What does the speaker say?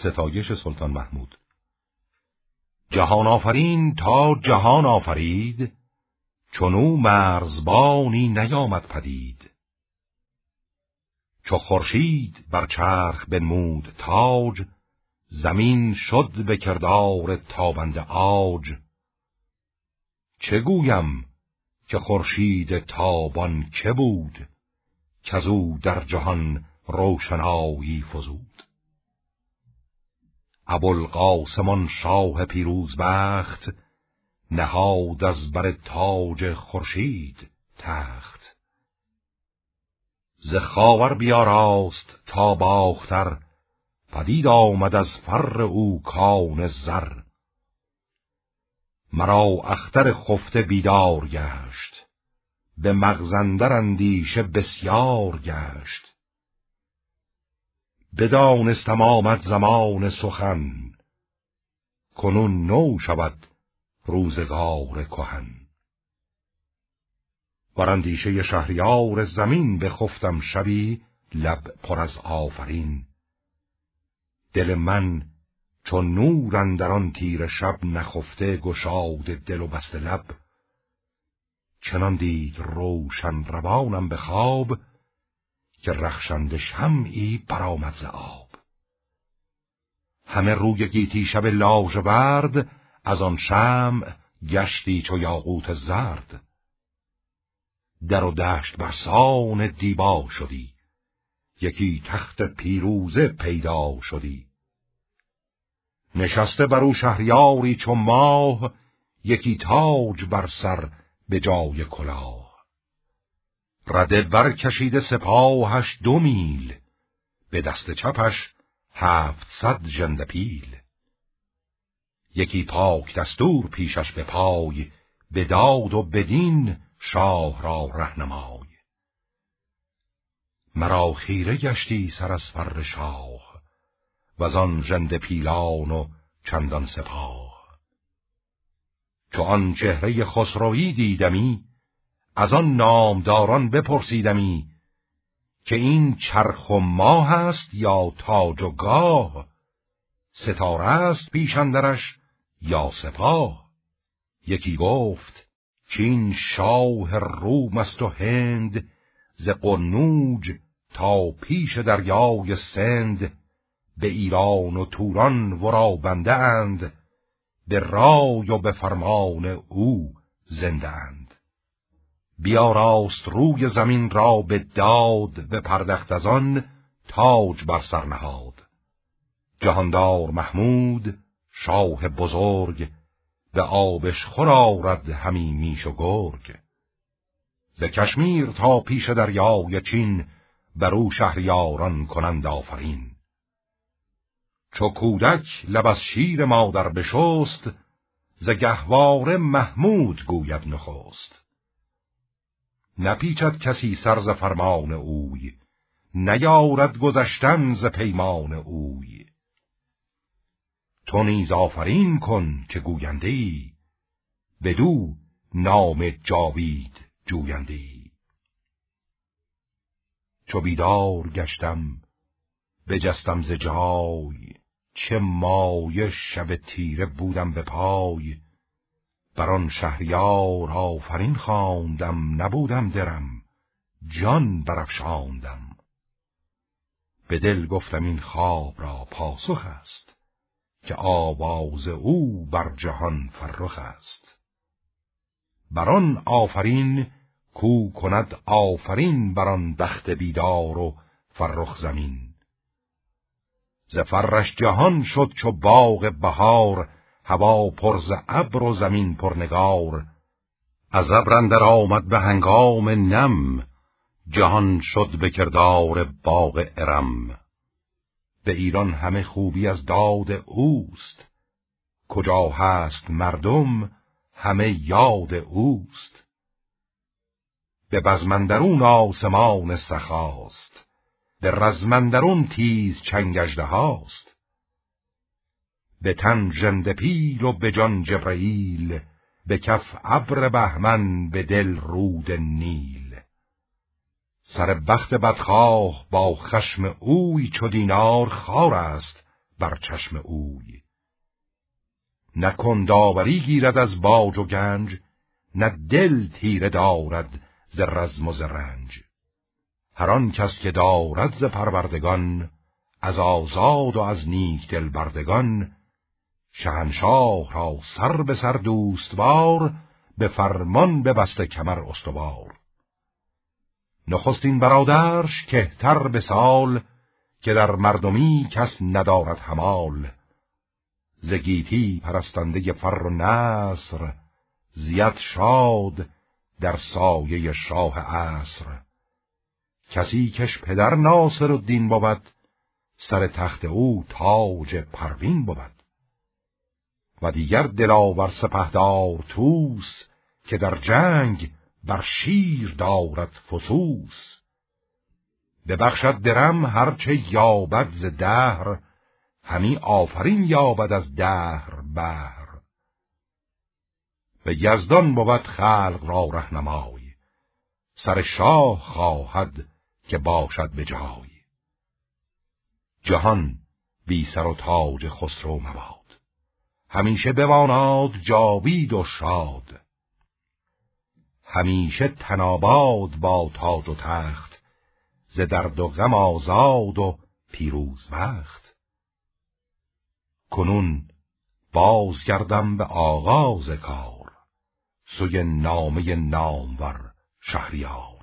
ستایش سلطان محمود. جهان آفرین تا جهان آفرید چونو مرزبانی نیامد پدید. چو خورشید بر چرخ بنمود تاج زمین شد به کردار تابند آج چه گویم که خورشید تابان که بود او در جهان روشنایی فزود؟ ابوالقاسمان شاه پیروز بخت نهاد از بر تاج خورشید تخت. ز خاور بیاراست تا باختر پدید آمد از فر او کان زر. مرا اختر خفته بیدار گشت به مغزندر اندیشه بسیار گشت. بدانستم آمد زمان سخن. کنون نو شود روزگار کهن. براندیشه شهریار زمین بخفتم شبی لب پر از آفرین. دل من چون نور اندر آن تیر شب نخفته گشاد دل و بست لب. چنان دید روشن روانم به خواب که رخشند شمعی برآمد ز آب. همه روی گیتی شب لاژورد از آن شمع گشتی چو یاقوت زرد. در و دشت بر سان دیبا شدی یکی تخت پیروزه پیدا شدی. نشسته بر او شهریاری چو ماه یکی تاج بر سر به جای کلاه. رده برکشیده سپاهش دو میل. به دست چپش هفتصد ژنده پیل یکی پاک دستور پیشش به پای به داد و بدین شاه را رهنمای مرا خیره گشتی سر از فر شاه و آن ژنده پیلان و چندان سپاه. چو آن چهره خسروی دیدمی از آن نامداران بپرسیدمی که این چرخ و ماه است یا تاج و گاه؟ ستاره است پیشندرش یا سپاه؟ یکی گفت چین شاه روم است و هند ز قنوج تا پیش دریای سند به ایران و توران ورا بنده اند به رای و به فرمان او زنده اند بیا راست روی زمین را به داد به پردخت از آن تاج بر سر نهاد. جهاندار محمود شاه بزرگ به آبش خور آرد همی میش و گرگ. ز کشمیر تا پیش دریای چین بر او شهریاران کنند آفرین. چو کودک لب از شیر مادر بشست ز گهواره محمود گوید نخست. نپیچد کسی سر ز فرمان اوی نیارد گذشتن ز پیمان اوی. تو نیز آفرین کن که گوینده ای بدو نام جاوید جوینده ای چو بیدار گشتم بجستم ز جای چه مایه شب تیره بودم به پای. بر آن شهریار آفرین خواندم نبودم درم جان برافشاندم. به دل گفتم این خواب را پاسخ است که آواز او بر جهان فرخ است. بر آن آفرین کو کند آفرین بر آن بخت بیدار و فرخ زمین. ز فرش جهان شد چو باغ بهار هوا پر ز ابر و زمین پر نگار. از ابر اندر آمد به هنگام نم جهان شد به کردار باغ ارم. به ایران همه خوبی از داد اوست. کجا هست مردم همه یاد اوست. به بزمندرون آسمان سخاست به رزمندرون تیز چنگجده هاست به تن جند پیل و به جان جبرئیل به کف ابر بهمن به دل رود نیل. سر بخت بدخواه با خشم اوی چو دینار خار است بر چشم اوی. نکن داوری گیرد از باج و گنج نه دل تیره دارد ز رزم و ز رنج. هر آن کس که دارد ز پروردگان از آزاد و از نیک دل بردگان شهنشاه را سر به سر دوستوار به فرمان ببسته کمر استوار. نخستین برادرش کهتر به سال که در مردمی کس ندارد همال زگیتی پرستنده فر و نصر زیاد شاد در سایه شاه عصر. کسی کش پدر ناصر الدین بود سر تخت او تاج پروین بود. و دیگر دلاور سپهدار توس که در جنگ بر شیر دارد فسوس. ببخشد درم هرچه یابد ز دهر همی آفرین یابد از دهر بهر. به یزدان بود خلق را رهنمای سر شاه خواهد که باشد به جای. جهان بی سر و تاج خسرو مباد. همیشه بماناد جاوید و شاد. همیشه تناباد با تاج و تخت ز درد و غم آزاد و پیروز بخت. کنون بازگردم به آغاز کار سوی نامه نامور شهریار.